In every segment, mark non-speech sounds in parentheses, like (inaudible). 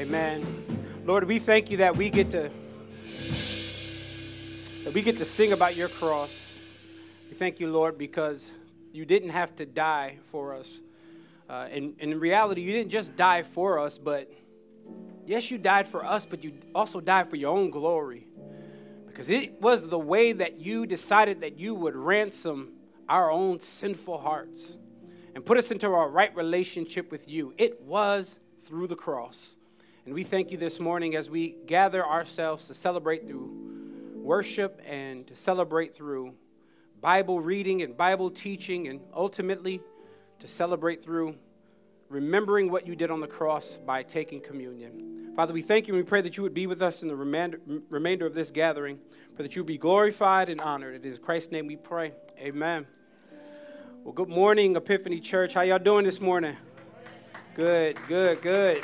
Amen. Lord, we thank you that we get to that we get to sing about your cross. We thank you, Lord, because you didn't have to die for us. Uh, and, and in reality, you didn't just die for us, but yes, you died for us, but you also died for your own glory. Because it was the way that you decided that you would ransom our own sinful hearts and put us into our right relationship with you. It was through the cross. And we thank you this morning as we gather ourselves to celebrate through worship and to celebrate through Bible reading and Bible teaching, and ultimately to celebrate through remembering what you did on the cross by taking communion. Father, we thank you and we pray that you would be with us in the remainder, of this gathering, for that you would be glorified and honored. It is Christ's name we pray. Amen. Well, good morning, Epiphany Church. How y'all doing this morning? Good, good, good.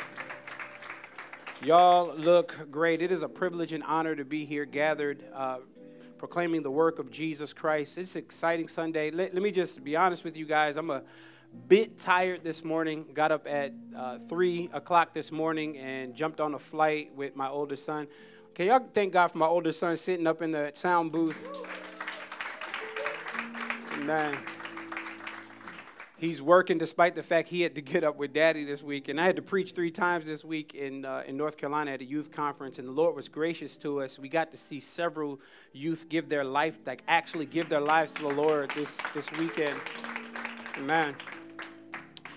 Y'all look great. It is a privilege and honor to be here gathered, uh, proclaiming the work of Jesus Christ. It's an exciting Sunday. Let, let, me just be honest with you guys. I'm a bit tired this morning. Got up at uh, 3 o'clock this morning and jumped on a flight with my oldest son. Can y'all thank God for my oldest son sitting up in the sound booth? Amen he's working despite the fact he had to get up with daddy this week. And I had to preach three times this week in, uh, in North Carolina at a youth conference. And the Lord was gracious to us. We got to see several youth give their life, like actually give their lives to the Lord this, this weekend. Amen.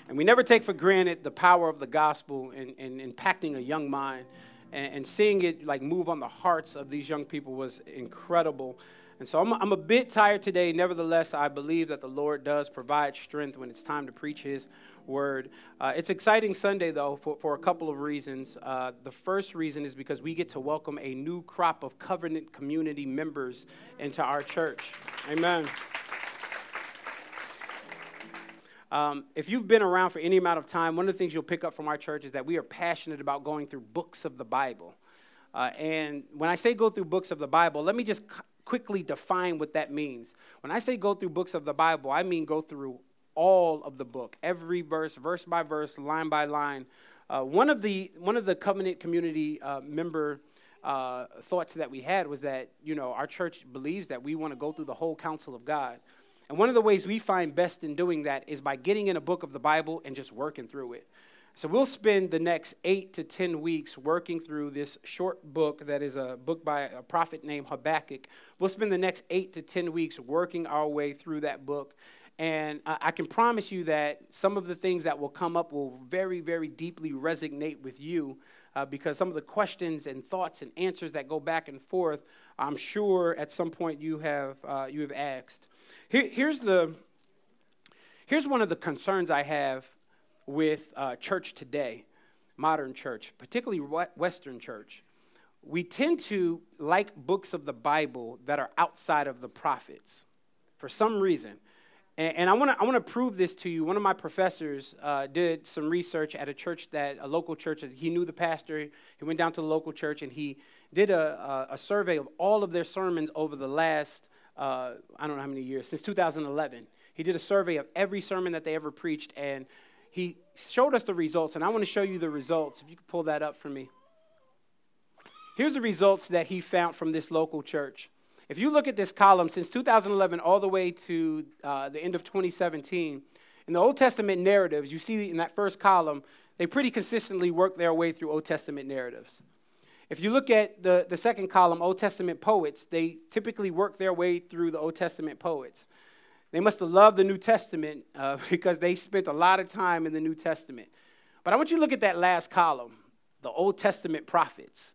And we never take for granted the power of the gospel in, in impacting a young mind. And, and seeing it like move on the hearts of these young people was incredible. And so I'm, I'm a bit tired today. Nevertheless, I believe that the Lord does provide strength when it's time to preach His word. Uh, it's exciting Sunday, though, for, for a couple of reasons. Uh, the first reason is because we get to welcome a new crop of covenant community members into our church. Amen. Um, if you've been around for any amount of time, one of the things you'll pick up from our church is that we are passionate about going through books of the Bible. Uh, and when I say go through books of the Bible, let me just quickly define what that means. When I say go through books of the Bible, I mean go through all of the book, every verse, verse by verse, line by line. Uh, one of the one of the covenant community uh, member uh, thoughts that we had was that you know our church believes that we want to go through the whole counsel of God, and one of the ways we find best in doing that is by getting in a book of the Bible and just working through it. So we'll spend the next eight to 10 weeks working through this short book that is a book by a prophet named Habakkuk. We'll spend the next eight to 10 weeks working our way through that book. And I can promise you that some of the things that will come up will very, very deeply resonate with you uh, because some of the questions and thoughts and answers that go back and forth, I'm sure at some point you have, uh, you have asked. Here, here's, the, here's one of the concerns I have with uh, church today, modern church, particularly Western church, we tend to like books of the Bible that are outside of the prophets for some reason. And, and I want to I wanna prove this to you. One of my professors uh, did some research at a church that, a local church, that he knew the pastor. He went down to the local church and he did a, a, a survey of all of their sermons over the last, uh, I don't know how many years, since 2011. He did a survey of every sermon that they ever preached, and he showed us the results, and I want to show you the results. If you could pull that up for me. Here's the results that he found from this local church. If you look at this column, since 2011 all the way to uh, the end of 2017, in the Old Testament narratives, you see in that first column, they pretty consistently work their way through Old Testament narratives. If you look at the, the second column, Old Testament poets, they typically work their way through the Old Testament poets. They must have loved the New Testament uh, (laughs) because they spent a lot of time in the New Testament. But I want you to look at that last column, the Old Testament prophets.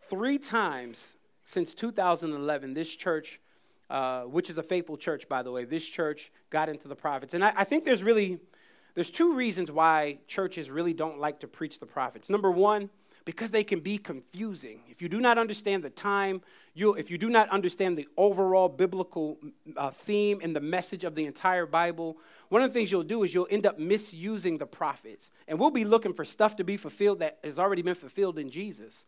Three times since 2011, this church, uh, which is a faithful church, by the way, this church got into the prophets. And I, I think there's really, there's two reasons why churches really don't like to preach the prophets. Number one, because they can be confusing. If you do not understand the time, you if you do not understand the overall biblical uh, theme and the message of the entire Bible, one of the things you'll do is you'll end up misusing the prophets. And we'll be looking for stuff to be fulfilled that has already been fulfilled in Jesus.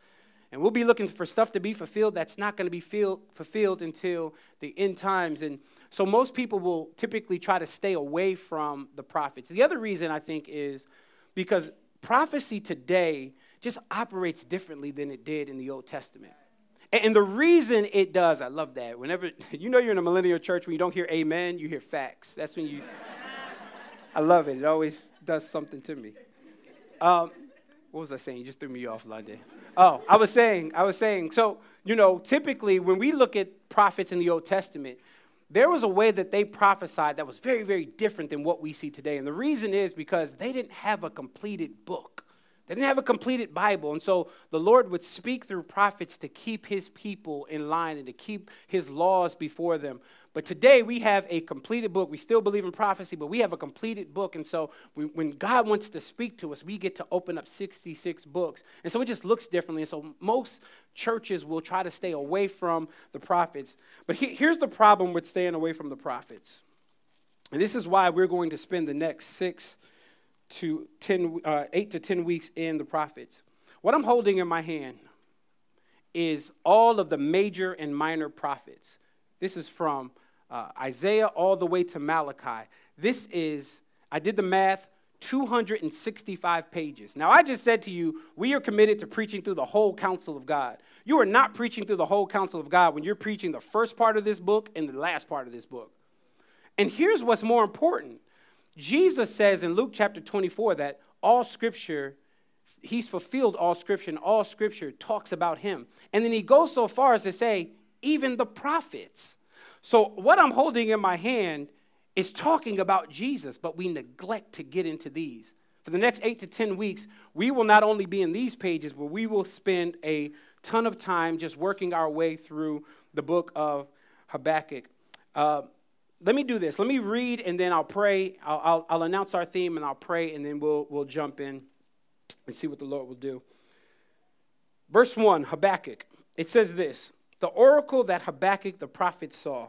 And we'll be looking for stuff to be fulfilled that's not going to be feel, fulfilled until the end times. And so most people will typically try to stay away from the prophets. The other reason I think is because prophecy today just operates differently than it did in the Old Testament. And the reason it does, I love that. Whenever (laughs) you know you're in a millennial church, when you don't hear amen, you hear facts. That's when you. (laughs) I love it. It always does something to me. Um, what was I saying? You just threw me off, London. Oh, I was saying, I was saying. So you know, typically when we look at prophets in the Old Testament, there was a way that they prophesied that was very, very different than what we see today. And the reason is because they didn't have a completed book. They didn't have a completed Bible. And so the Lord would speak through prophets to keep his people in line and to keep his laws before them. But today we have a completed book. We still believe in prophecy, but we have a completed book. And so we, when God wants to speak to us, we get to open up 66 books. And so it just looks differently. And so most churches will try to stay away from the prophets. But he, here's the problem with staying away from the prophets. And this is why we're going to spend the next six to 10, uh, eight to 10 weeks in the prophets. What I'm holding in my hand is all of the major and minor prophets. This is from uh, Isaiah all the way to Malachi. This is, I did the math, 265 pages. Now, I just said to you, we are committed to preaching through the whole counsel of God. You are not preaching through the whole counsel of God when you're preaching the first part of this book and the last part of this book. And here's what's more important Jesus says in Luke chapter 24 that all scripture, he's fulfilled all scripture, and all scripture talks about him. And then he goes so far as to say, even the prophets. So, what I'm holding in my hand is talking about Jesus, but we neglect to get into these. For the next eight to 10 weeks, we will not only be in these pages, but we will spend a ton of time just working our way through the book of Habakkuk. Uh, let me do this. Let me read and then I'll pray. I'll, I'll, I'll, announce our theme and I'll pray and then we'll, we'll jump in and see what the Lord will do. Verse 1, Habakkuk. It says this The oracle that Habakkuk the prophet saw.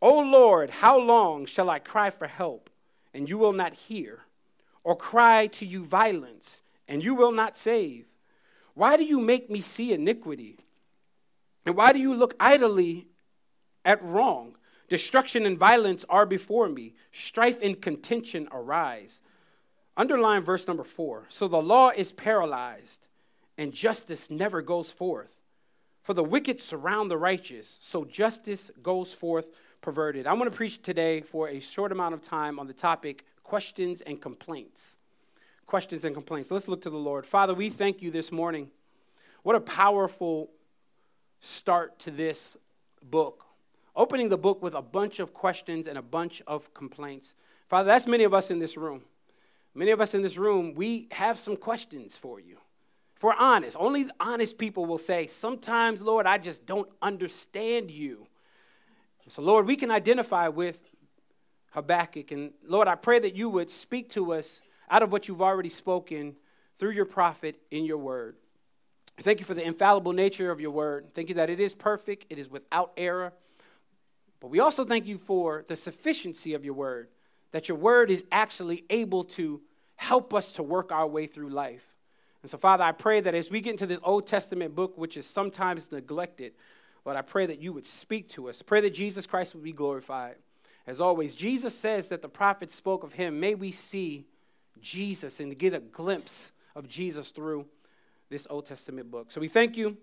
O Lord, how long shall I cry for help and you will not hear? Or cry to you violence and you will not save? Why do you make me see iniquity? And why do you look idly at wrong? Destruction and violence are before me. Strife and contention arise. Underline verse number four. So the law is paralyzed, and justice never goes forth. For the wicked surround the righteous, so justice goes forth perverted. I want to preach today for a short amount of time on the topic questions and complaints. Questions and complaints. Let's look to the Lord. Father, we thank you this morning. What a powerful start to this book opening the book with a bunch of questions and a bunch of complaints. Father, that's many of us in this room. Many of us in this room, we have some questions for you. If we're honest, only honest people will say, Sometimes, Lord, I just don't understand you. So, Lord, we can identify with Habakkuk. And Lord, I pray that you would speak to us out of what you've already spoken through your prophet in your word. Thank you for the infallible nature of your word. Thank you that it is perfect, it is without error. But we also thank you for the sufficiency of your word, that your word is actually able to help us to work our way through life. And so, Father, I pray that as we get into this Old Testament book, which is sometimes neglected, Lord, I pray that you would speak to us. Pray that Jesus Christ would be glorified. As always, Jesus says that the prophets spoke of him. May we see Jesus and get a glimpse of Jesus through this Old Testament book. So we thank you,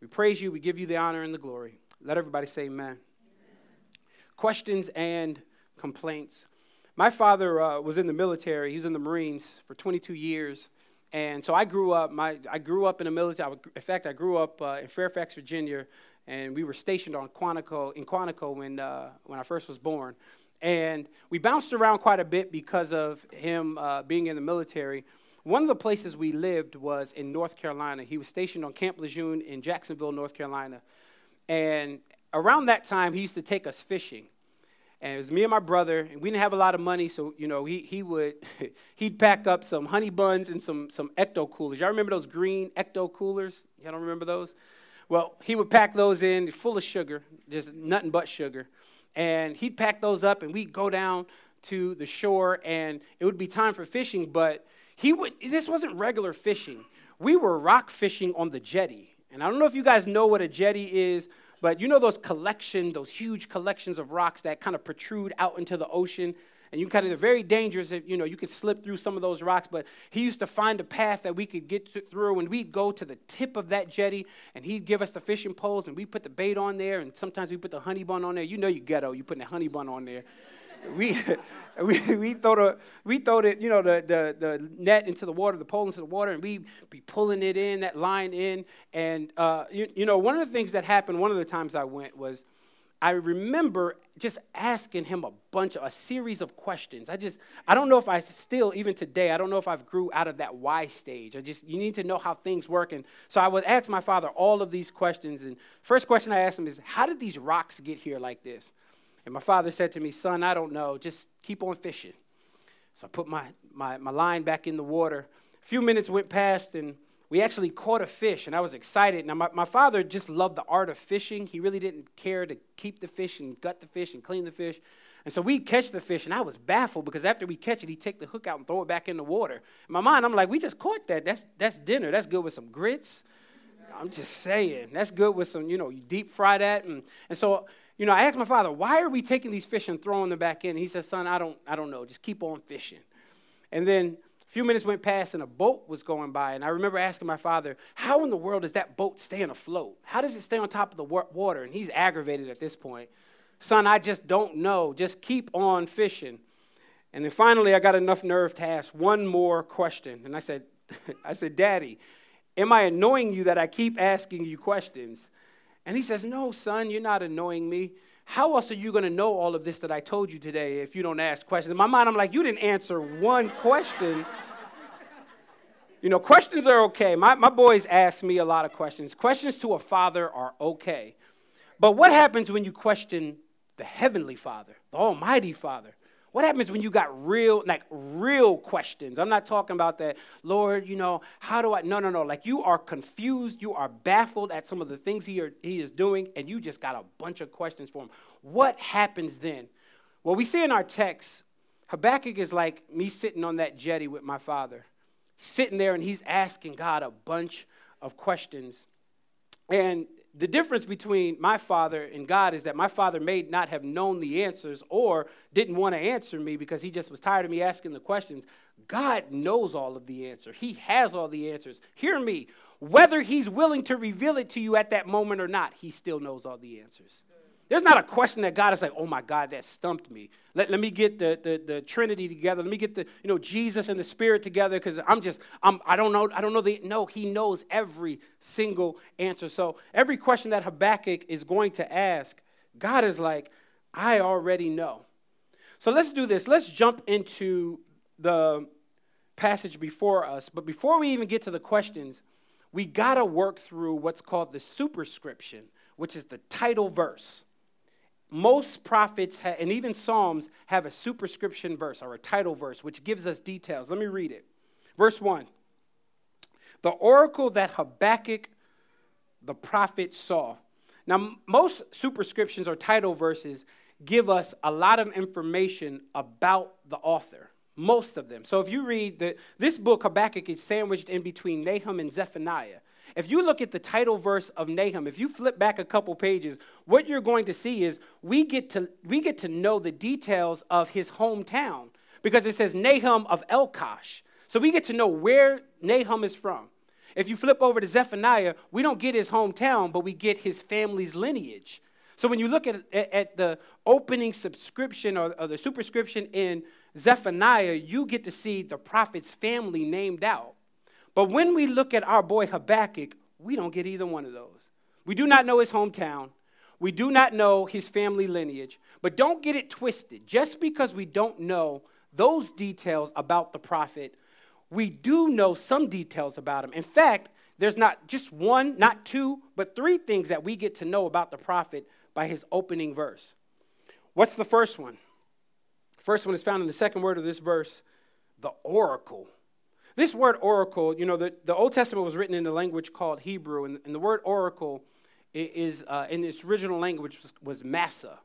we praise you, we give you the honor and the glory. Let everybody say amen questions and complaints. My father uh, was in the military. He was in the Marines for 22 years. And so I grew up, my, I grew up in the military. In fact, I grew up uh, in Fairfax, Virginia, and we were stationed on Quantico, in Quantico when, uh, when I first was born. And we bounced around quite a bit because of him uh, being in the military. One of the places we lived was in North Carolina. He was stationed on Camp Lejeune in Jacksonville, North Carolina. And around that time, he used to take us fishing and it was me and my brother, and we didn't have a lot of money, so you know he he would (laughs) he'd pack up some honey buns and some some ecto coolers. Y'all remember those green ecto coolers? Y'all don't remember those? Well, he would pack those in full of sugar, just nothing but sugar, and he'd pack those up, and we'd go down to the shore, and it would be time for fishing. But he would this wasn't regular fishing. We were rock fishing on the jetty, and I don't know if you guys know what a jetty is but you know those collection, those huge collections of rocks that kind of protrude out into the ocean? and you kind of they're very dangerous. If, you know, you could slip through some of those rocks. But he used to find a path that we could get through, and we'd go to the tip of that jetty, and he'd give us the fishing poles, and we put the bait on there, and sometimes we put the honey bun on there. You know, you ghetto, you putting the honey bun on there. We, (laughs) we, we throw the we throw the you know the, the the net into the water, the pole into the water, and we be pulling it in that line in. And uh, you, you know one of the things that happened one of the times I went was I remember just asking him a bunch of a series of questions. I just I don't know if I still even today I don't know if I've grew out of that why stage. I just you need to know how things work and so I would ask my father all of these questions and first question I asked him is how did these rocks get here like this? And my father said to me, Son, I don't know. Just keep on fishing. So I put my, my, my line back in the water. A few minutes went past, and we actually caught a fish, and I was excited. Now, my, my father just loved the art of fishing. He really didn't care to keep the fish and gut the fish and clean the fish. And so we'd catch the fish, and I was baffled because after we catch it, he'd take the hook out and throw it back in the water. In my mind, I'm like, we just caught that. That's, that's dinner. That's good with some grits. I'm just saying. That's good with some, you know, you deep fry that. And, and so you know, I asked my father, why are we taking these fish and throwing them back in? And He said, son, I don't, I don't know. Just keep on fishing. And then a few minutes went past and a boat was going by. And I remember asking my father, how in the world does that boat stay afloat? How does it stay on top of the water? And he's aggravated at this point. Son, I just don't know. Just keep on fishing. And then finally, I got enough nerve to ask one more question. And I said, (laughs) I said, Daddy, am I annoying you that I keep asking you questions? And he says, No, son, you're not annoying me. How else are you going to know all of this that I told you today if you don't ask questions? In my mind, I'm like, You didn't answer one question. you know, questions are okay. My, my boys ask me a lot of questions. Questions to a father are okay. But what happens when you question the Heavenly Father, the Almighty Father? What happens when you got real, like real questions? I'm not talking about that, Lord, you know, how do I? No, no, no. Like you are confused, you are baffled at some of the things he, are, he is doing, and you just got a bunch of questions for him. What happens then? Well, we see in our text, Habakkuk is like me sitting on that jetty with my father. Sitting there and he's asking God a bunch of questions. And the difference between my father and God is that my father may not have known the answers or didn't want to answer me because he just was tired of me asking the questions. God knows all of the answer. He has all the answers. Hear me. Whether he's willing to reveal it to you at that moment or not, he still knows all the answers. There's not a question that God is like, oh my God, that stumped me. Let, let me get the, the, the Trinity together. Let me get the, you know, Jesus and the Spirit together because I'm just, I'm, I don't know, I don't know the, no, he knows every single answer. So every question that Habakkuk is going to ask, God is like, I already know. So let's do this. Let's jump into the passage before us. But before we even get to the questions, we got to work through what's called the superscription, which is the title verse most prophets ha- and even Psalms have a superscription verse or a title verse, which gives us details. Let me read it. Verse 1 The oracle that Habakkuk the prophet saw. Now, most superscriptions or title verses give us a lot of information about the author, most of them. So if you read the, this book, Habakkuk is sandwiched in between Nahum and Zephaniah. If you look at the title verse of Nahum, if you flip back a couple pages, what you're going to see is we get to, we get to know the details of his hometown because it says Nahum of Elkosh. So we get to know where Nahum is from. If you flip over to Zephaniah, we don't get his hometown, but we get his family's lineage. So when you look at, at the opening subscription or, or the superscription in Zephaniah, you get to see the prophet's family named out. But when we look at our boy Habakkuk, we don't get either one of those. We do not know his hometown. We do not know his family lineage. But don't get it twisted. Just because we don't know those details about the prophet, we do know some details about him. In fact, there's not just one, not two, but three things that we get to know about the prophet by his opening verse. What's the first one? First one is found in the second word of this verse the oracle. This word oracle, you know, the, the Old Testament was written in the language called Hebrew, and, and the word oracle is, uh, in its original language, was, was massa.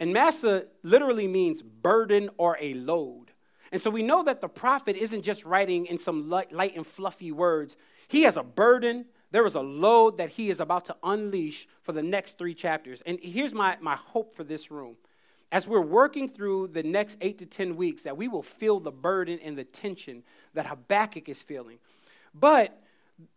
And massa literally means burden or a load. And so we know that the prophet isn't just writing in some light, light and fluffy words. He has a burden, there is a load that he is about to unleash for the next three chapters. And here's my, my hope for this room as we're working through the next eight to 10 weeks, that we will feel the burden and the tension that Habakkuk is feeling. But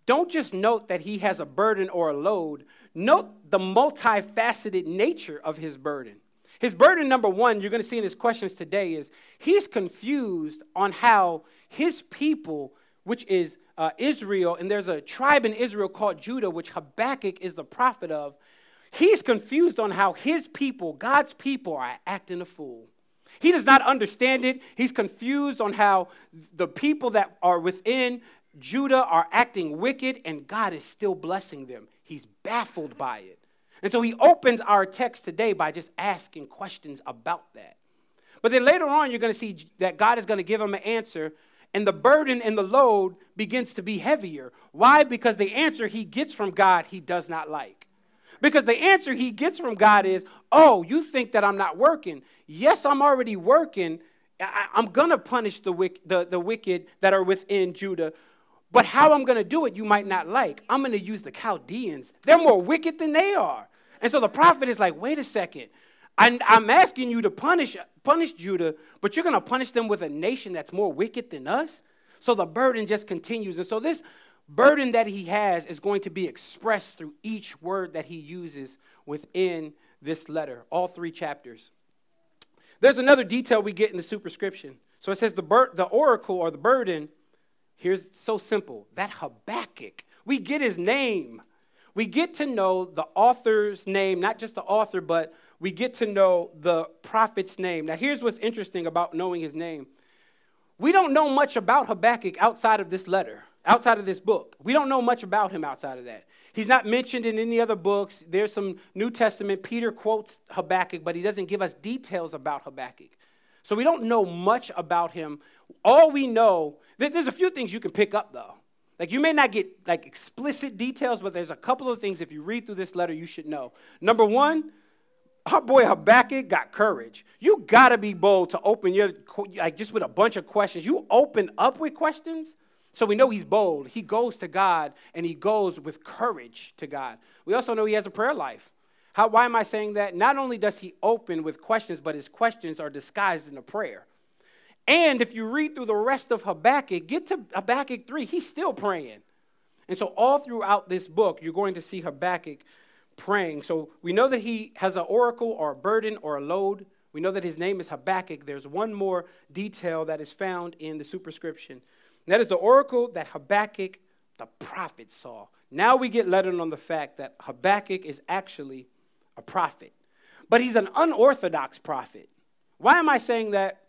don't just note that he has a burden or a load, note the multifaceted nature of his burden. His burden, number one, you're going to see in his questions today, is he's confused on how his people, which is uh, Israel, and there's a tribe in Israel called Judah, which Habakkuk is the prophet of. He's confused on how his people, God's people, are acting a fool. He does not understand it. He's confused on how the people that are within Judah are acting wicked and God is still blessing them. He's baffled by it. And so he opens our text today by just asking questions about that. But then later on, you're going to see that God is going to give him an answer, and the burden and the load begins to be heavier. Why? Because the answer he gets from God, he does not like. Because the answer he gets from God is, Oh, you think that I'm not working? Yes, I'm already working. I, am going to punish the, the, the wicked that are within Judah, but how I'm going to do it, you might not like. I'm going to use the Chaldeans. They're more wicked than they are. And so the prophet is like, wait a second. I, I'm asking you to punish, punish Judah, but you're going to punish them with a nation that's more wicked than us? So the burden just continues. And so this burden that he has is going to be expressed through each word that he uses within this letter, all three chapters. There's another detail we get in the superscription. So it says the, bur- the oracle or the burden Here's so simple that Habakkuk, we get his name. We get to know the author's name, not just the author, but we get to know the prophet's name. Now, here's what's interesting about knowing his name. We don't know much about Habakkuk outside of this letter, outside of this book. We don't know much about him outside of that. He's not mentioned in any other books. There's some New Testament. Peter quotes Habakkuk, but he doesn't give us details about Habakkuk. So we don't know much about him. All we know, there's a few things you can pick up though. Like you may not get like explicit details, but there's a couple of things if you read through this letter you should know. Number one, our boy Habakkuk got courage. You gotta be bold to open your like just with a bunch of questions. You open up with questions, so we know he's bold. He goes to God and he goes with courage to God. We also know he has a prayer life. How, why am I saying that? Not only does he open with questions, but his questions are disguised in a prayer. And if you read through the rest of Habakkuk, get to Habakkuk 3, he's still praying. And so, all throughout this book, you're going to see Habakkuk praying. So, we know that he has an oracle or a burden or a load. We know that his name is Habakkuk. There's one more detail that is found in the superscription. That is the oracle that Habakkuk, the prophet, saw. Now we get lettered on the fact that Habakkuk is actually a prophet. But he's an unorthodox prophet. Why am I saying that?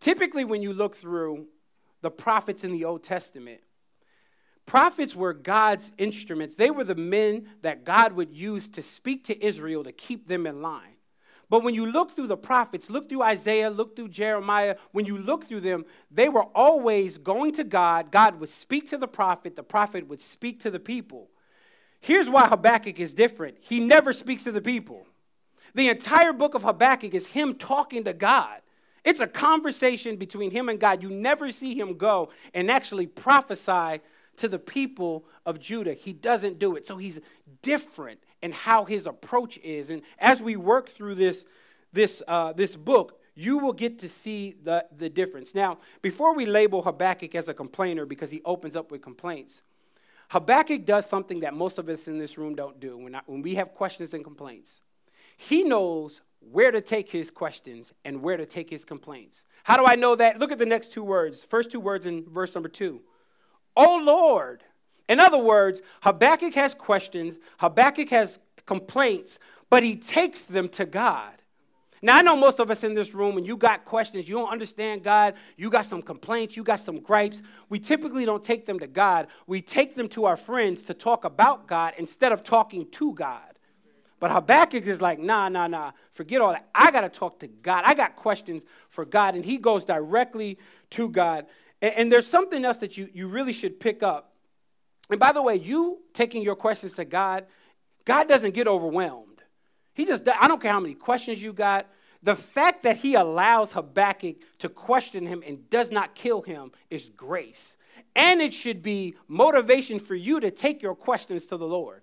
Typically, when you look through the prophets in the Old Testament, prophets were God's instruments. They were the men that God would use to speak to Israel to keep them in line. But when you look through the prophets, look through Isaiah, look through Jeremiah, when you look through them, they were always going to God. God would speak to the prophet, the prophet would speak to the people. Here's why Habakkuk is different he never speaks to the people. The entire book of Habakkuk is him talking to God. It's a conversation between him and God. You never see him go and actually prophesy to the people of Judah. He doesn't do it. So he's different in how his approach is. And as we work through this, this, uh, this book, you will get to see the, the difference. Now, before we label Habakkuk as a complainer because he opens up with complaints, Habakkuk does something that most of us in this room don't do when, I, when we have questions and complaints. He knows where to take his questions and where to take his complaints. How do I know that? Look at the next two words. First two words in verse number two. Oh Lord. In other words, Habakkuk has questions, Habakkuk has complaints, but he takes them to God. Now, I know most of us in this room, when you got questions, you don't understand God, you got some complaints, you got some gripes, we typically don't take them to God. We take them to our friends to talk about God instead of talking to God. But Habakkuk is like, nah, nah, nah, forget all that. I got to talk to God. I got questions for God. And he goes directly to God. And, and there's something else that you, you really should pick up. And by the way, you taking your questions to God, God doesn't get overwhelmed. He just, I don't care how many questions you got. The fact that he allows Habakkuk to question him and does not kill him is grace. And it should be motivation for you to take your questions to the Lord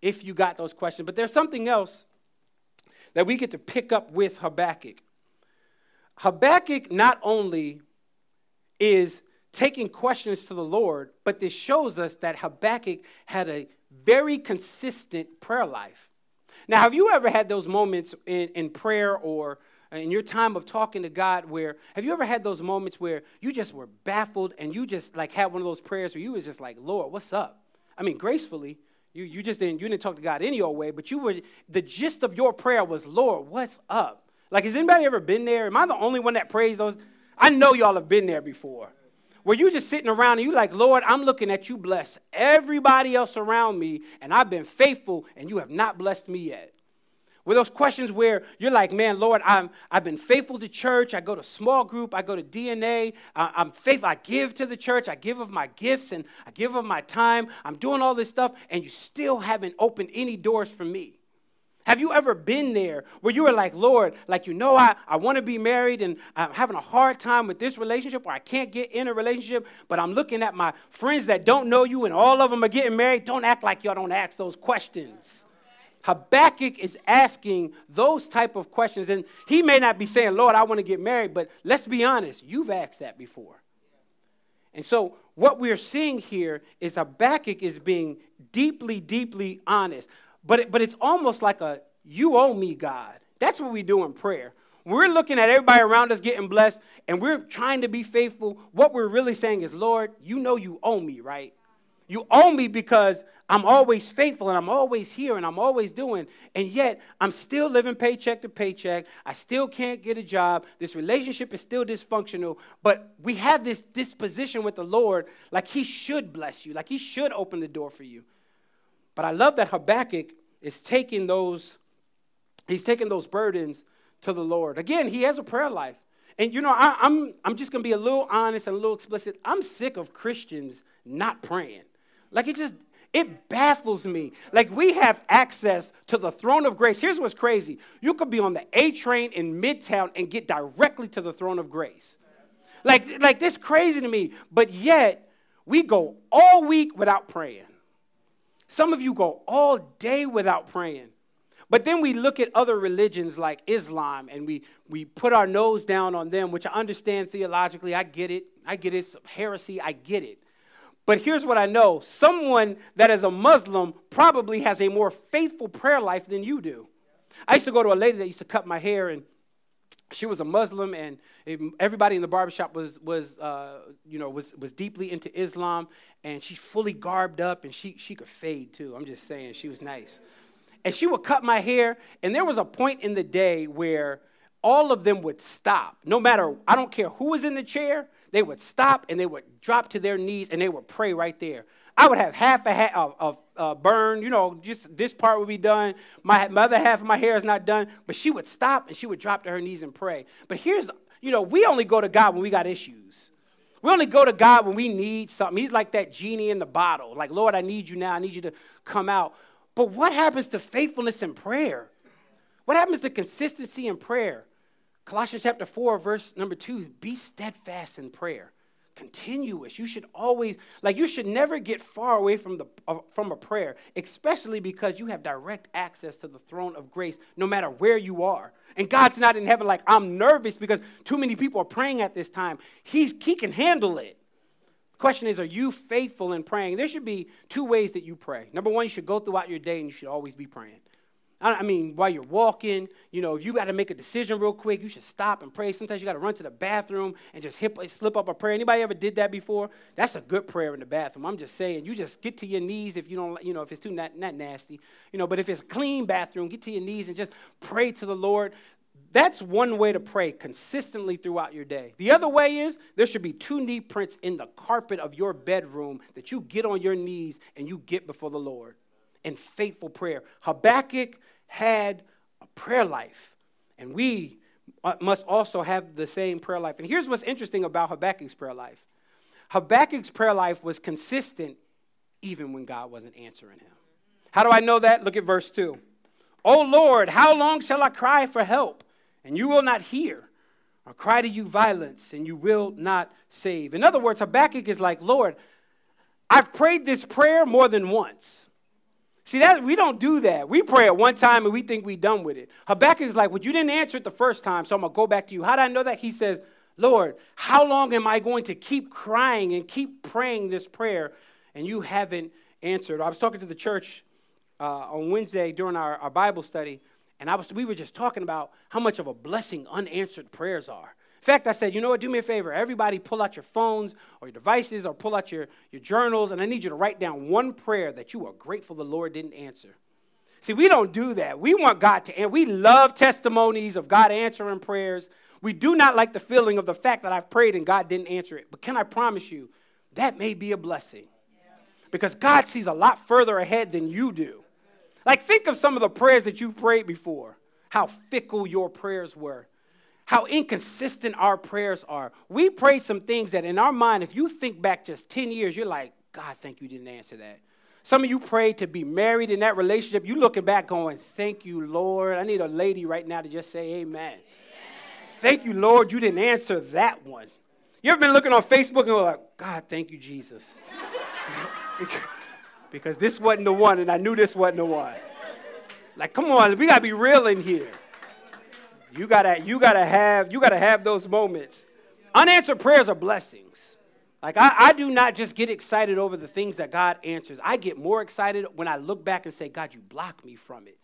if you got those questions. But there's something else that we get to pick up with Habakkuk. Habakkuk not only is taking questions to the Lord, but this shows us that Habakkuk had a very consistent prayer life. Now, have you ever had those moments in, in prayer or in your time of talking to God where have you ever had those moments where you just were baffled and you just like had one of those prayers where you was just like, Lord, what's up? I mean, gracefully, you, you just didn't you didn't talk to God any old way, but you were the gist of your prayer was, Lord, what's up? Like, has anybody ever been there? Am I the only one that prays those? I know y'all have been there before. Where you just sitting around and you like, Lord, I'm looking at you bless everybody else around me, and I've been faithful, and you have not blessed me yet. With those questions where you're like, man, Lord, I'm, I've been faithful to church. I go to small group. I go to DNA. I, I'm faithful. I give to the church. I give of my gifts and I give of my time. I'm doing all this stuff, and you still haven't opened any doors for me. Have you ever been there where you were like, Lord, like, you know, I, I want to be married and I'm having a hard time with this relationship or I can't get in a relationship, but I'm looking at my friends that don't know you and all of them are getting married? Don't act like y'all don't ask those questions. Habakkuk is asking those type of questions. And he may not be saying, Lord, I want to get married, but let's be honest, you've asked that before. And so what we're seeing here is Habakkuk is being deeply, deeply honest. But, it, but it's almost like a you owe me, God. That's what we do in prayer. We're looking at everybody around us getting blessed and we're trying to be faithful. What we're really saying is, Lord, you know you owe me, right? You owe me because I'm always faithful and I'm always here and I'm always doing. And yet I'm still living paycheck to paycheck. I still can't get a job. This relationship is still dysfunctional. But we have this disposition with the Lord like He should bless you, like He should open the door for you. But I love that Habakkuk is taking those, he's taking those burdens to the Lord. Again, he has a prayer life. And you know, I, I'm, I'm just gonna be a little honest and a little explicit. I'm sick of Christians not praying. Like it just, it baffles me. Like we have access to the throne of grace. Here's what's crazy. You could be on the A train in Midtown and get directly to the throne of grace. Like, like this crazy to me. But yet, we go all week without praying. Some of you go all day without praying. But then we look at other religions like Islam and we, we put our nose down on them, which I understand theologically. I get it. I get it. It's heresy. I get it. But here's what I know someone that is a Muslim probably has a more faithful prayer life than you do. I used to go to a lady that used to cut my hair, and she was a Muslim, and everybody in the barbershop was, was, uh, you know, was, was deeply into Islam, and she fully garbed up, and she, she could fade too. I'm just saying, she was nice. And she would cut my hair, and there was a point in the day where all of them would stop. No matter, I don't care who was in the chair, they would stop and they would drop to their knees and they would pray right there. I would have half a uh, burn, you know, just this part would be done. My, my other half of my hair is not done, but she would stop and she would drop to her knees and pray. But here's, you know, we only go to God when we got issues. We only go to God when we need something. He's like that genie in the bottle. Like, Lord, I need you now. I need you to come out. But what happens to faithfulness in prayer? What happens to consistency in prayer? Colossians chapter 4, verse number 2 be steadfast in prayer. Continuous. You should always, like, you should never get far away from, the, uh, from a prayer, especially because you have direct access to the throne of grace no matter where you are. And God's not in heaven like, I'm nervous because too many people are praying at this time. He's, he can handle it. Question is, are you faithful in praying? There should be two ways that you pray. Number one, you should go throughout your day and you should always be praying. I mean, while you're walking, you know, if you got to make a decision real quick, you should stop and pray. Sometimes you got to run to the bathroom and just hip, slip up a prayer. Anybody ever did that before? That's a good prayer in the bathroom. I'm just saying, you just get to your knees if you don't, you know, if it's too not, not nasty, you know, but if it's a clean bathroom, get to your knees and just pray to the Lord. That's one way to pray consistently throughout your day. The other way is there should be two knee prints in the carpet of your bedroom that you get on your knees and you get before the Lord in faithful prayer. Habakkuk had a prayer life, and we uh, must also have the same prayer life. And here's what's interesting about Habakkuk's prayer life Habakkuk's prayer life was consistent even when God wasn't answering him. How do I know that? Look at verse 2. Oh Lord, how long shall I cry for help, and you will not hear? Or cry to you violence, and you will not save. In other words, Habakkuk is like, Lord, I've prayed this prayer more than once. See that we don't do that. We pray at one time and we think we're done with it. Habakkuk is like, "Well, you didn't answer it the first time, so I'm gonna go back to you." How do I know that? He says, "Lord, how long am I going to keep crying and keep praying this prayer, and you haven't answered?" I was talking to the church uh, on Wednesday during our, our Bible study, and I was we were just talking about how much of a blessing unanswered prayers are. In fact, I said, you know what, do me a favor. Everybody pull out your phones or your devices or pull out your, your journals, and I need you to write down one prayer that you are grateful the Lord didn't answer. See, we don't do that. We want God to, and we love testimonies of God answering prayers. We do not like the feeling of the fact that I've prayed and God didn't answer it. But can I promise you, that may be a blessing. Because God sees a lot further ahead than you do. Like, think of some of the prayers that you've prayed before, how fickle your prayers were how inconsistent our prayers are. We pray some things that in our mind, if you think back just 10 years, you're like, God, thank you didn't answer that. Some of you prayed to be married in that relationship. You looking back going, thank you, Lord. I need a lady right now to just say amen. amen. Thank you, Lord, you didn't answer that one. You ever been looking on Facebook and go like, God, thank you, Jesus. (laughs) because this wasn't the one, and I knew this wasn't the one. Like, come on, we gotta be real in here. You gotta, you gotta have, you gotta have those moments. Unanswered prayers are blessings. Like I, I do not just get excited over the things that God answers. I get more excited when I look back and say, God, you blocked me from it.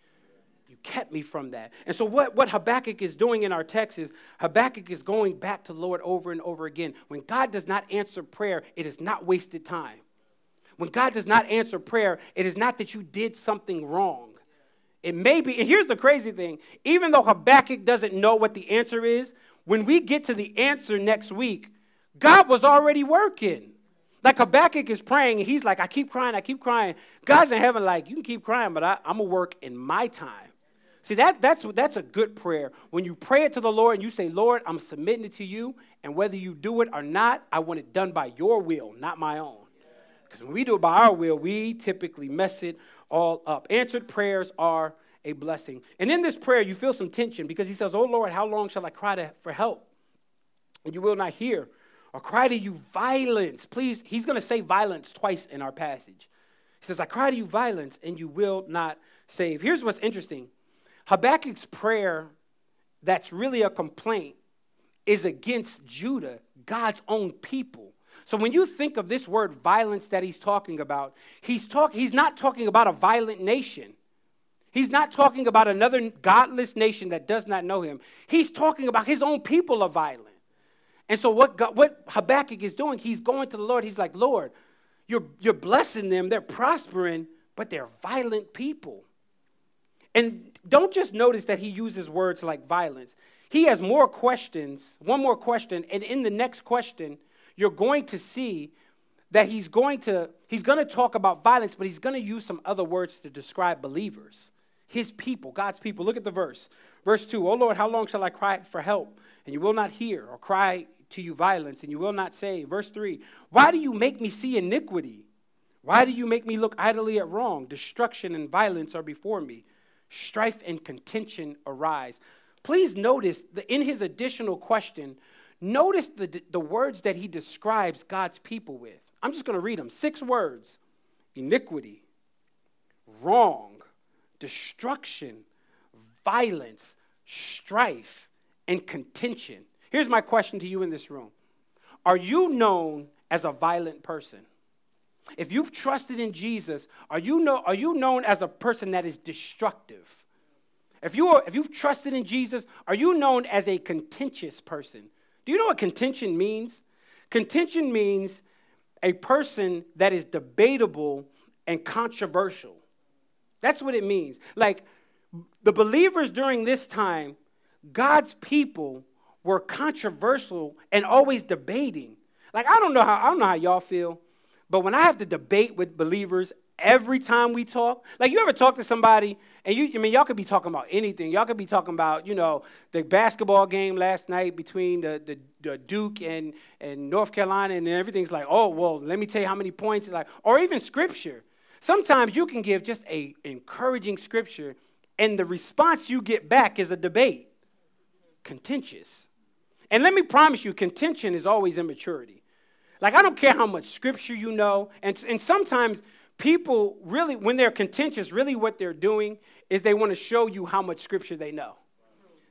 You kept me from that. And so what, what Habakkuk is doing in our text is Habakkuk is going back to the Lord over and over again. When God does not answer prayer, it is not wasted time. When God does not answer prayer, it is not that you did something wrong. It may be, and here's the crazy thing even though Habakkuk doesn't know what the answer is, when we get to the answer next week, God was already working. Like Habakkuk is praying, and he's like, I keep crying, I keep crying. God's in heaven, like, you can keep crying, but I, am going to work in my time. See, that, that's, that's a good prayer. When you pray it to the Lord and you say, Lord, I'm submitting it to you, and whether you do it or not, I want it done by your will, not my own. Because when we do it by our will, we typically mess it all up. Answered prayers are a blessing. And in this prayer, you feel some tension because he says, Oh Lord, how long shall I cry to, for help? And you will not hear or cry to you violence. Please, he's going to say violence twice in our passage. He says, I cry to you violence and you will not save. Here's what's interesting Habakkuk's prayer, that's really a complaint, is against Judah, God's own people. So when you think of this word violence that he's talking about, he's, talk, he's not talking about a violent nation. He's not talking about another godless nation that does not know him. He's talking about his own people are violent. And so what, God, what Habakkuk is doing, he's going to the Lord. He's like, Lord, you're, you're blessing them. They're prospering, but they're violent people. And don't just notice that he uses words like violence. He has more questions, one more question, and in the next question, you're going to see that he's going to he's going to talk about violence but he's going to use some other words to describe believers. His people god's people. Look at the verse. Verse 2 oh lord how long shall i cry for help? And you will not hear or cry to you violence and you will not save verse 3 why do you make me see iniquity? Why do you make me look idly at wrong? Destruction and violence are before me. Strife and contention arise. Please notice that in his additional question Notice the, the words that he describes God's people with. I'm just going to read them. Six words iniquity, wrong, destruction, violence, strife, and contention. Here's my question to you in this room Are you known as a violent person? If you've trusted in Jesus, are you, know, are you known as a person that is destructive? If, you are, if you've trusted in Jesus, are you known as a contentious person? Do you know what contention means? Contention means a person that is debatable and controversial. That's what it means. Like the believers during this time, God's people were controversial and always debating. Like I don't know how I don't know how y'all feel, but when I have to debate with believers every time we talk, like you ever talk to somebody and you, I mean, y'all could be talking about anything. Y'all could be talking about, you know, the basketball game last night between the, the, the Duke and, and North Carolina, and everything's like, oh, well, let me tell you how many points. Like, or even scripture. Sometimes you can give just a encouraging scripture, and the response you get back is a debate, contentious. And let me promise you, contention is always immaturity. Like, I don't care how much scripture you know, and, and sometimes people really, when they're contentious, really what they're doing is they want to show you how much scripture they know.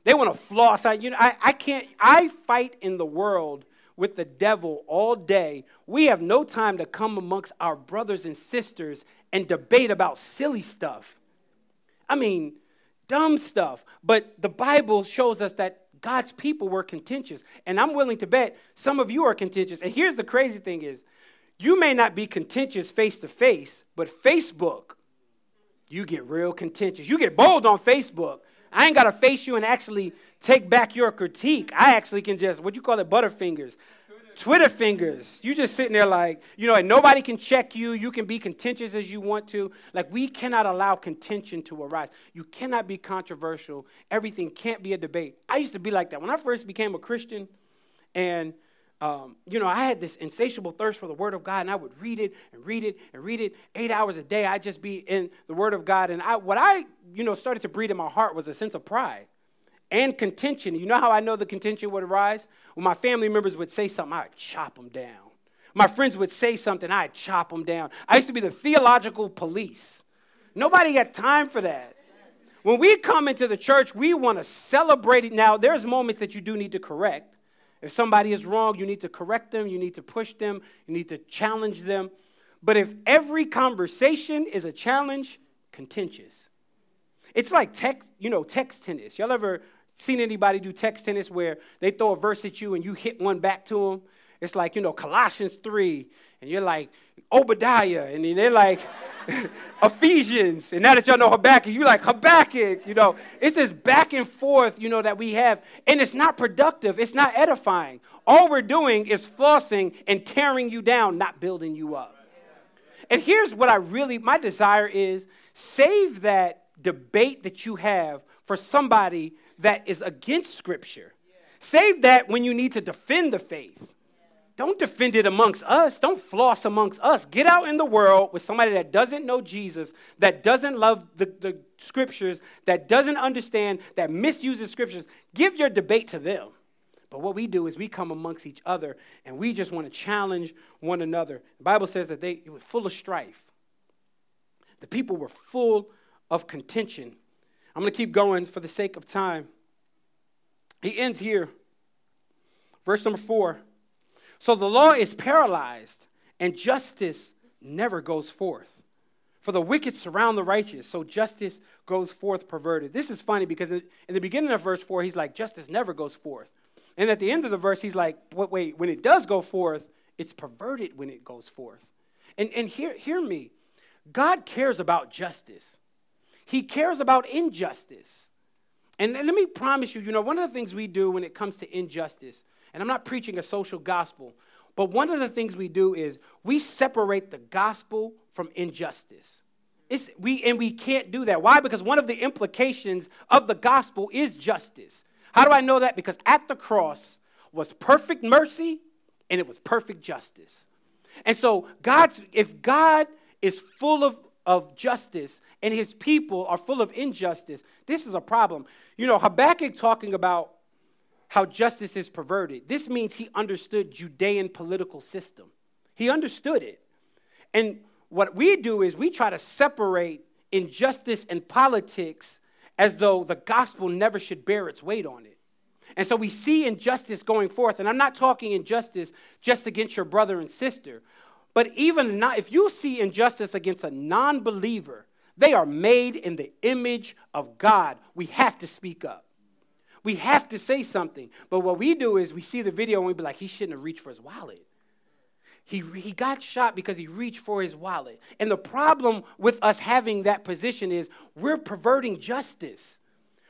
They want to floss. I, you know, I, I can't, I fight in the world with the devil all day. We have no time to come amongst our brothers and sisters and debate about silly stuff. I mean, dumb stuff. But the Bible shows us that God's people were contentious. And I'm willing to bet some of you are contentious. And here's the crazy thing is, you may not be contentious face to face, but Facebook, you get real contentious. You get bold on Facebook. I ain't got to face you and actually take back your critique. I actually can just, what you call it, butterfingers. Twitter fingers. You just sitting there like, you know, and nobody can check you. You can be contentious as you want to. Like, we cannot allow contention to arise. You cannot be controversial. Everything can't be a debate. I used to be like that. When I first became a Christian, and, um, you know, I had this insatiable thirst for the Word of God, and I would read it and read it and read it eight hours a day. I'd just be in the Word of God. And I, what I, you know, started to breed in my heart was a sense of pride and contention. You know how I know the contention would arise? When my family members would say something, I'd chop them down. My friends would say something, I'd chop them down. I used to be the theological police. Nobody got time for that. When we come into the church, we want to celebrate it. Now, there's moments that you do need to correct. If somebody is wrong, you need to correct them, you need to push them, you need to challenge them. But if every conversation is a challenge, contentious. It's like text, you know, text tennis. Y'all ever Seen anybody do text tennis where they throw a verse at you and you hit one back to them? It's like, you know, Colossians 3, and you're like, Obadiah, and they're like, (laughs) Ephesians, and now that y'all know Habakkuk, you're like, Habakkuk, you know. It's this back and forth, you know, that we have, and it's not productive, it's not edifying. All we're doing is flossing and tearing you down, not building you up. And here's what I really, my desire is save that debate that you have for somebody that is against Scripture. Save that when you need to defend the faith. Don't defend it amongst us. Don't floss amongst us. Get out in the world with somebody that doesn't know Jesus, that doesn't love the, the scriptures, that doesn't understand, that misuses scriptures. Give your debate to them. But what we do is we come amongst each other and we just want to challenge one another. The Bible says that they it was full of strife. The people were full of contention. I'm going to keep going for the sake of time. He ends here. Verse number four. So the law is paralyzed, and justice never goes forth. For the wicked surround the righteous, so justice goes forth perverted. This is funny because in the beginning of verse 4, he's like, justice never goes forth. And at the end of the verse, he's like, wait, wait when it does go forth, it's perverted when it goes forth. And, and hear, hear me God cares about justice. He cares about injustice. And let me promise you, you know, one of the things we do when it comes to injustice, and I'm not preaching a social gospel, but one of the things we do is we separate the gospel from injustice. It's, we, and we can't do that. Why? Because one of the implications of the gospel is justice. How do I know that? Because at the cross was perfect mercy and it was perfect justice. And so God's if God is full of of justice and his people are full of injustice, this is a problem. You know, Habakkuk talking about how justice is perverted. This means he understood Judean political system. He understood it. And what we do is we try to separate injustice and politics as though the gospel never should bear its weight on it. And so we see injustice going forth. And I'm not talking injustice just against your brother and sister, but even not, if you see injustice against a non believer, they are made in the image of God. We have to speak up. We have to say something. But what we do is we see the video and we be like, he shouldn't have reached for his wallet. He, he got shot because he reached for his wallet. And the problem with us having that position is we're perverting justice.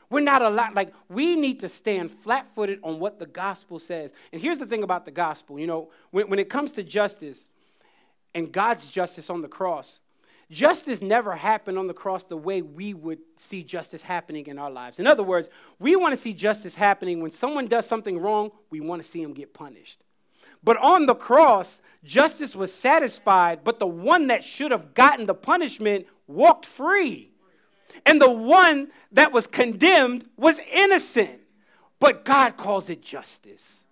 We're not allowed, like, we need to stand flat footed on what the gospel says. And here's the thing about the gospel you know, when, when it comes to justice, and God's justice on the cross. Justice never happened on the cross the way we would see justice happening in our lives. In other words, we want to see justice happening when someone does something wrong, we want to see him get punished. But on the cross, justice was satisfied, but the one that should have gotten the punishment walked free. And the one that was condemned was innocent. But God calls it justice.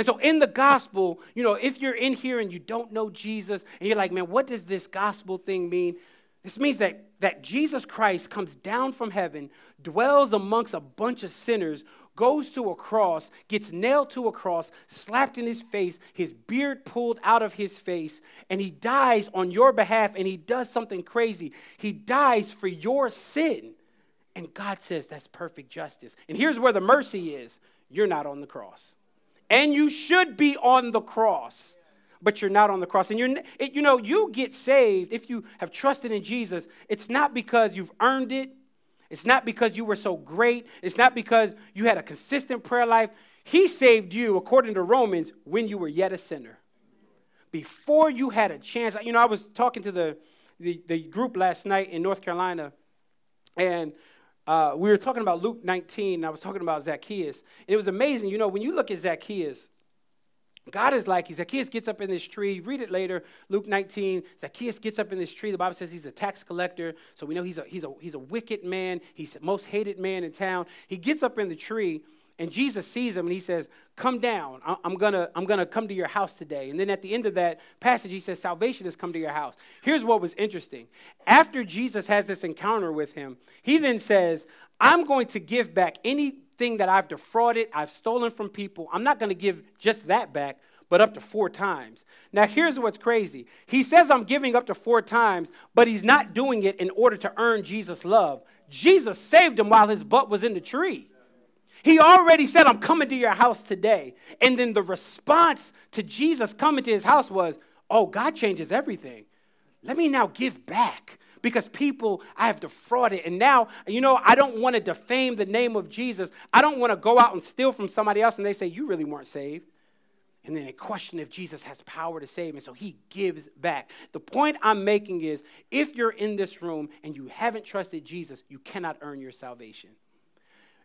And so in the gospel, you know, if you're in here and you don't know Jesus and you're like, man, what does this gospel thing mean? This means that, that Jesus Christ comes down from heaven, dwells amongst a bunch of sinners, goes to a cross, gets nailed to a cross, slapped in his face, his beard pulled out of his face, and he dies on your behalf and he does something crazy. He dies for your sin. And God says that's perfect justice. And here's where the mercy is you're not on the cross. And you should be on the cross but you're not on the cross. And you're, you know, you get saved if you have trusted in Jesus. It's not because you've earned it. It's not because you were so great. It's not because you had a consistent prayer life. He saved you, according to Romans, when you were yet a sinner. Before you had a chance. You know, I was talking to the, the, the group last night in North Carolina, and uh, we were talking about Luke 19, and I was talking about Zacchaeus. And it was amazing. You know, when you look at Zacchaeus, God is like, Zacchaeus gets up in this tree. Read it later, Luke 19. Zacchaeus gets up in this tree. The Bible says he's a tax collector. So we know he's a, he's a, he's a wicked man. He's the most hated man in town. He gets up in the tree, and Jesus sees him, and he says, Come down. I'm going to I'm gonna come to your house today. And then at the end of that passage, he says, Salvation has come to your house. Here's what was interesting. After Jesus has this encounter with him, he then says, I'm going to give back anything that I've defrauded, I've stolen from people, I'm not going to give just that back, but up to four times. Now, here's what's crazy. He says I'm giving up to four times, but he's not doing it in order to earn Jesus' love. Jesus saved him while his butt was in the tree. He already said, I'm coming to your house today. And then the response to Jesus coming to his house was, Oh, God changes everything. Let me now give back because people I have defrauded. And now, you know, I don't want to defame the name of Jesus. I don't want to go out and steal from somebody else and they say, You really weren't saved. And then they question if Jesus has power to save. And so he gives back. The point I'm making is if you're in this room and you haven't trusted Jesus, you cannot earn your salvation.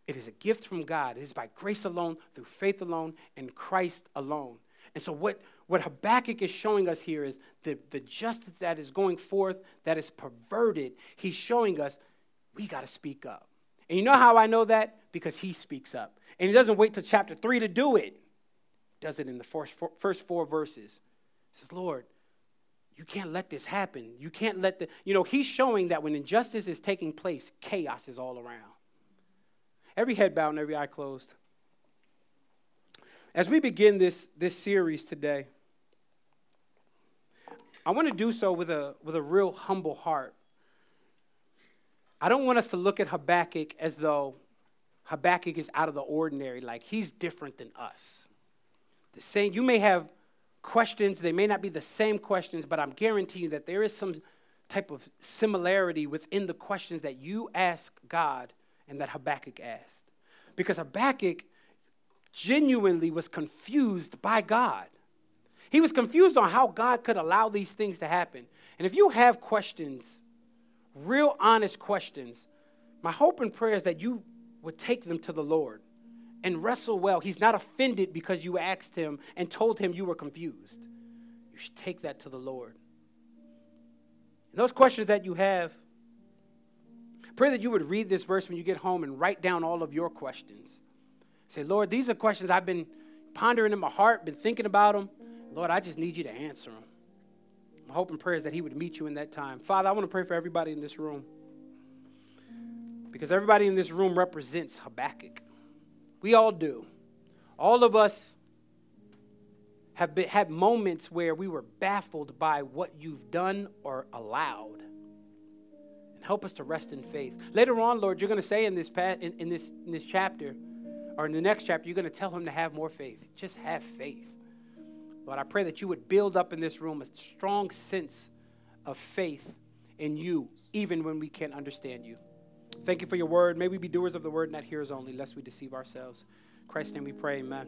It is a gift from God. It is by grace alone, through faith alone, and Christ alone. And so, what, what Habakkuk is showing us here is the, the justice that is going forth, that is perverted. He's showing us we got to speak up. And you know how I know that? Because he speaks up. And he doesn't wait till chapter 3 to do it. Does it in the first four, first four verses. He says, Lord, you can't let this happen. You can't let the, you know, he's showing that when injustice is taking place, chaos is all around. Every head bowed and every eye closed. As we begin this, this series today, I want to do so with a, with a real humble heart. I don't want us to look at Habakkuk as though Habakkuk is out of the ordinary, like he's different than us. The same, you may have questions, they may not be the same questions, but I'm guaranteeing that there is some type of similarity within the questions that you ask God and that Habakkuk asked. Because Habakkuk genuinely was confused by God. He was confused on how God could allow these things to happen. And if you have questions, real honest questions, my hope and prayer is that you would take them to the Lord and wrestle well. He's not offended because you asked him and told him you were confused. You should take that to the Lord. And those questions that you have, pray that you would read this verse when you get home and write down all of your questions. Say, Lord, these are questions I've been pondering in my heart, been thinking about them. Lord, I just need you to answer them. My hope and prayer is that He would meet you in that time. Father, I want to pray for everybody in this room because everybody in this room represents Habakkuk. We all do. All of us have been, had moments where we were baffled by what you've done or allowed. Help us to rest in faith. Later on, Lord, you're going to say in this, in, in this, in this chapter, or in the next chapter, you're going to tell him to have more faith. Just have faith. Lord, I pray that you would build up in this room a strong sense of faith in you, even when we can't understand you. Thank you for your word. May we be doers of the word, not hearers only, lest we deceive ourselves. In Christ's name we pray, amen.